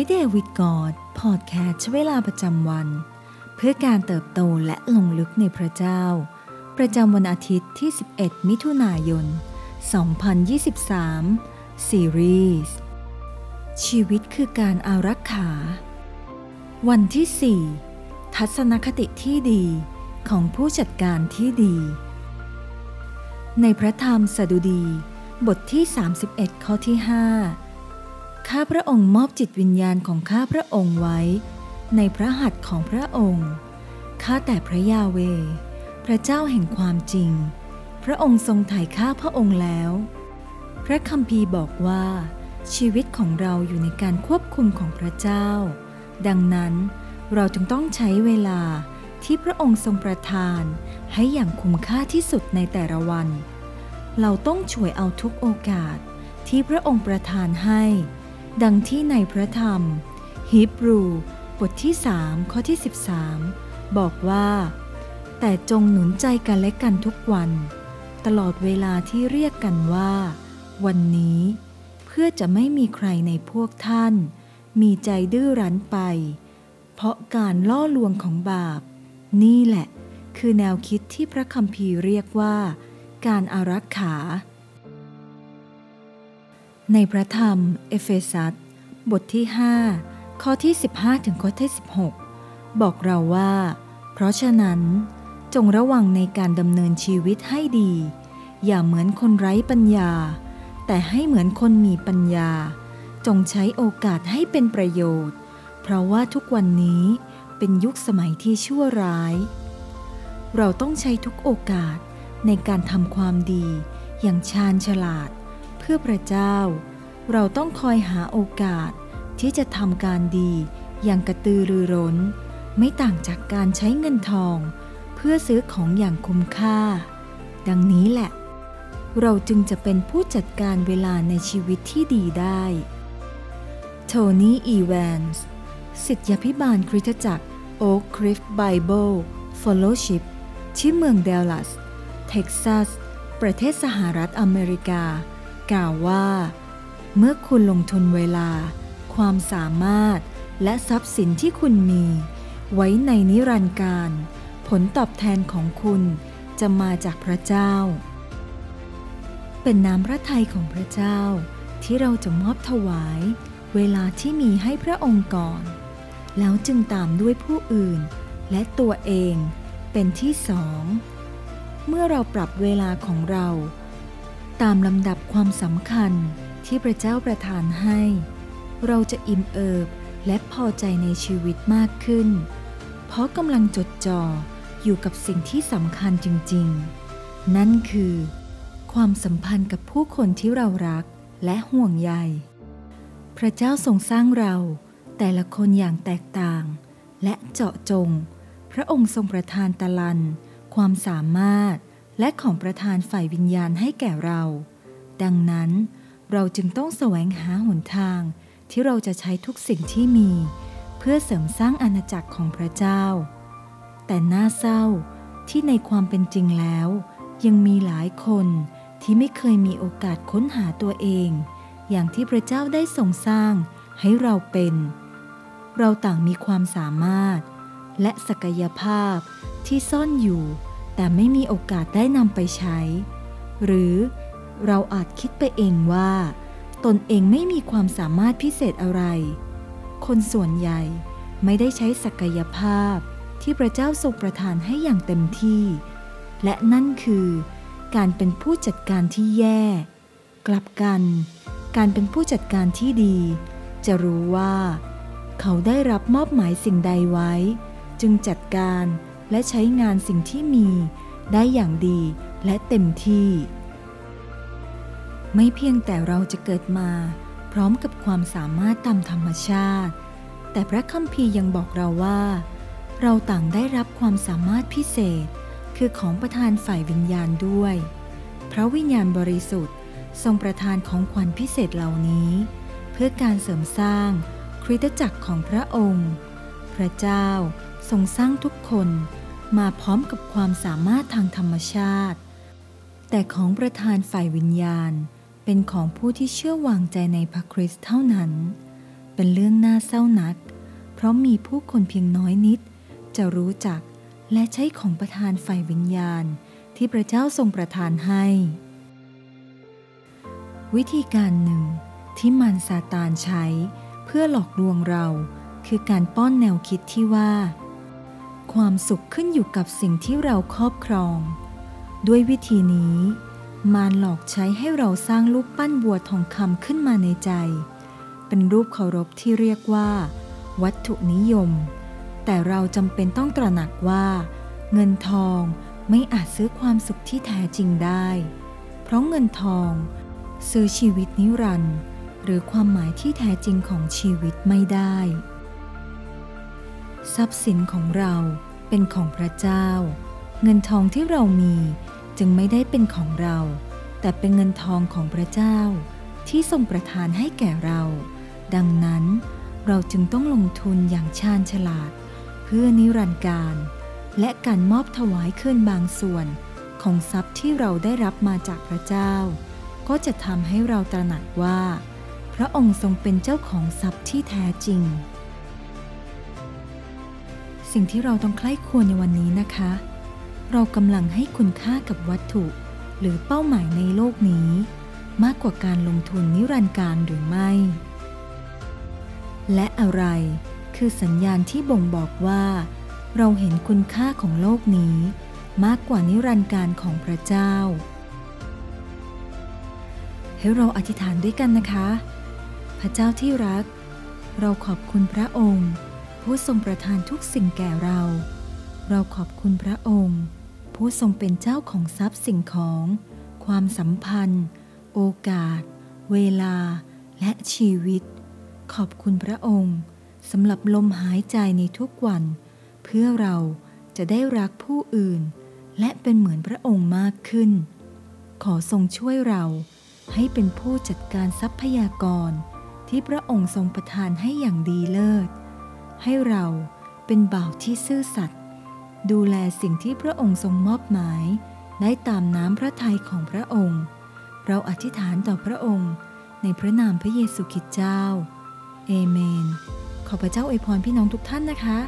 Everyday with God พอดแคสต์ใช้เวลาประจำวัน เพื่อการเติบโตและลงลึกในพระเจ้า ประจำวันอาทิตย์ที่ 11 มิถุนายน 2023 ซีรีส์ชีวิตคือการอารักขา วันที่ 4 ทัศนคติที่ดีของผู้จัดการที่ดี ในพระธรรมสดุดี บทที่ 31 ข้อที่ 5 ข้าพระองค์มอบจิตวิญญาณของข้าพระองค์ไว้ ในพระหัตถ์ของพระองค์ ข้าแต่พระยาเว พระเจ้าแห่งความจริง พระองค์ทรงไถ่ข้าพระองค์แล้ว พระคัมภีร์บอกว่า ชีวิตของเราอยู่ในการควบคุมของพระเจ้า ดังนั้นเราจึงต้องใช้เวลาที่พระองค์ทรงประทาน ให้อย่างคุ้มค่าที่สุดในแต่ละวัน เราต้องช่วยเอาทุกโอกาสที่พระองค์ประทานให้ ดังที่ในพระธรรมฮีบรูบทที่3ข้อที่ 13 บอกว่า แต่จงหนุนใจกันและกันทุกวัน ตลอดเวลาที่เรียกกันว่า วันนี้ เพื่อจะไม่มีใครในพวกท่าน มีใจดื้อรั้นไป เพราะการล่อลวงของบาป นี่แหละ คือแนวคิดที่พระคัมภีร์เรียกว่า การอารักขา ในพระธรรม เอเฟซัสบทที่ 5 ข้อที่ 15 ถึงข้อที่ 16 บอกเราว่า เพราะฉะนั้น จงระวังในการดำเนินชีวิตให้ดี อย่าเหมือนคนไร้ปัญญา แต่ให้เหมือนคนมีปัญญา จงใช้โอกาสให้เป็นประโยชน์ เพราะว่าทุกวันนี้เป็นยุคสมัยที่ชั่วร้าย เราต้องใช้ทุกโอกาสในการทำความดีอย่างชาญฉลาด พื่อพระเจ้า เราต้องคอยหาโอกาสที่จะทำการดีอย่างกระตือรือร้น ไม่ต่างจากการใช้เงินทอง เพื่อซื้อของอย่างคุ้มค่า ดังนี้แหละ เราจึงจะเป็นผู้จัดการเวลาในชีวิตที่ดีได้โทนี่ อีแวนส์ สิทธยพิบาลคริสตจักร Oak Cliff Bible Fellowship ที่เมืองเดลลัส เท็กซัส ประเทศสหรัฐอเมริกา กล่าวว่า เมื่อคุณลงทุนเวลา ความสามารถและทรัพย์สินที่คุณมี ไว้ในนิรันดร์การ ผลตอบแทนของคุณจะมาจากพระเจ้า เป็นน้ำพระทัยของพระเจ้า ที่เราจะมอบถวาย เวลาที่มีให้พระองค์ก่อน แล้วจึงตามด้วยผู้อื่น และตัวเองเป็นที่สอง เมื่อเราปรับเวลาของเรา ตามลำดับความสำคัญที่พระเจ้าประทานให้ เราจะอิ่มเอิบและพอใจในชีวิตมากขึ้น เพราะกำลังจดจ่ออยู่กับสิ่งที่สำคัญจริง ๆ นั่นคือ ความสัมพันธ์กับผู้คนที่เรารักและห่วงใย พระเจ้าทรงสร้างเราแต่ละคนอย่างแตกต่าง และเจาะจง พระองค์ทรงประทานตะลัน ความสามารถ และของประทานฝ่ายวิญญาณให้แก่เรา ดังนั้นเราจึงต้องแสวงหาหนทางที่เราจะใช้ทุกสิ่งที่มี เพื่อเสริมสร้างอาณาจักรของพระเจ้า แต่น่าเศร้าที่ในความเป็นจริงแล้ว ยังมีหลายคนที่ไม่เคยมีโอกาสค้นหาตัวเอง อย่างที่พระเจ้าได้ทรงสร้างให้เราเป็น เราต่างมีความสามารถ และศักยภาพที่ซ่อนอยู่ แต่ไม่มีโอกาสได้นำไปใช้ หรือเราอาจคิดไปเองว่า ตนเองไม่มีความสามารถพิเศษอะไร คนส่วนใหญ่ไม่ได้ใช้ศักยภาพที่พระเจ้าทรงประทานให้อย่างเต็มที่ และนั่นคือ การเป็นผู้จัดการที่แย่ กลับกัน การเป็นผู้จัดการที่ดี จะรู้ว่า เขาได้รับมอบหมายสิ่งใดไว้ จึงจัดการ และใช้งานสิ่งที่มี ได้อย่างดีและเต็มที่ ไม่เพียงแต่เราจะเกิดมา พร้อมกับความสามารถตามธรรมชาติ แต่พระคัมภีร์ยังบอกเราว่า เราต่างได้รับความสามารถพิเศษ คือของประทานฝ่ายวิญญาณด้วย พระวิญญาณบริสุทธิ์ ทรงประทานของขวัญพิเศษเหล่านี้ เพื่อการเสริมสร้างคริสตจักรของพระองค์ พระเจ้า ทรงสร้างทุกคนมาพร้อมกับความสามารถทางธรรมชาติ แต่ของประทานฝ่ายวิญญาณ เป็นของผู้ที่เชื่อวางใจในพระคริสต์เท่านั้น เป็นเรื่องน่าเศร้านัก เพราะมีผู้คนเพียงน้อยนิด จะรู้จักและใช้ของประทานฝ่ายวิญญาณที่พระเจ้าทรงประทานให้ วิธีการหนึ่งที่มันซาตานใช้เพื่อหลอกลวงเราคือการป้อนแนวคิดที่ว่า ความสุขขึ้นอยู่กับสิ่งที่เราครอบครอง ด้วยวิธีนี้ มารหลอกใช้ให้เราสร้างรูปปั้นบัวทองคำขึ้นมาในใจ เป็นรูปเคารพที่เรียกว่า วัตถุนิยม แต่เราจำเป็นต้องตระหนักว่า เงินทองไม่อาจซื้อความสุขที่แท้จริงได้ เพราะเงินทอง ซื้อชีวิตนิรันดร์หรือความหมายที่แท้จริงของชีวิตไม่ได้ ทรัพย์สินของเราเป็นของพระเจ้า เงินทองที่เรามีจึงไม่ได้เป็นของเรา แต่เป็นเงินทองของพระเจ้า ที่ทรงประทานให้แก่เรา ดังนั้นเราจึงต้องลงทุนอย่างชาญฉลาด เพื่อนิรันดร์การ และการมอบถวายคืนบางส่วน ของทรัพย์ที่เราได้รับมาจากพระเจ้า ก็จะทำให้เราตระหนักว่า พระองค์ทรงเป็นเจ้าของทรัพย์ที่แท้จริง สิ่งที่เราต้องใคร่ควรในวันนี้นะคะ เรากำลังให้คุณค่ากับวัตถุ หรือเป้าหมายในโลกนี้ มากกว่าการลงทุนนิรันดร์การหรือไม่ และอะไรคือสัญญาณที่บ่งบอกว่า เราเห็นคุณค่าของโลกนี้ มากกว่านิรันดร์การของพระเจ้า ให้เราอธิษฐานด้วยกันนะคะ พระเจ้าที่รัก เราขอบคุณพระองค์ ผู้ทรงประทานทุกสิ่งแก่เรา เราขอบคุณพระองค์ ผู้ทรงเป็นเจ้าของทรัพย์สิ่งของ ความสัมพันธ์ โอกาส เวลา และชีวิต ขอบคุณพระองค์สำหรับลมหายใจในทุกวัน เพื่อเราจะได้รักผู้อื่น และเป็นเหมือนพระองค์มากขึ้น ขอทรงช่วยเราให้เป็นผู้จัดการทรัพยากรที่พระองค์ทรงประทานให้อย่างดีเลิศ ให้เราเป็นบ่าวที่ซื่อสัตย์ดูแลสิ่งที่พระองค์ทรงมอบหมาย ได้ตามน้ำพระทัยของพระองค์ เราอธิษฐานต่อพระองค์ในพระนามพระเยซูคริสต์เจ้า เอเมน ขอพระเจ้าอวยพรพี่น้องทุกท่านนะคะ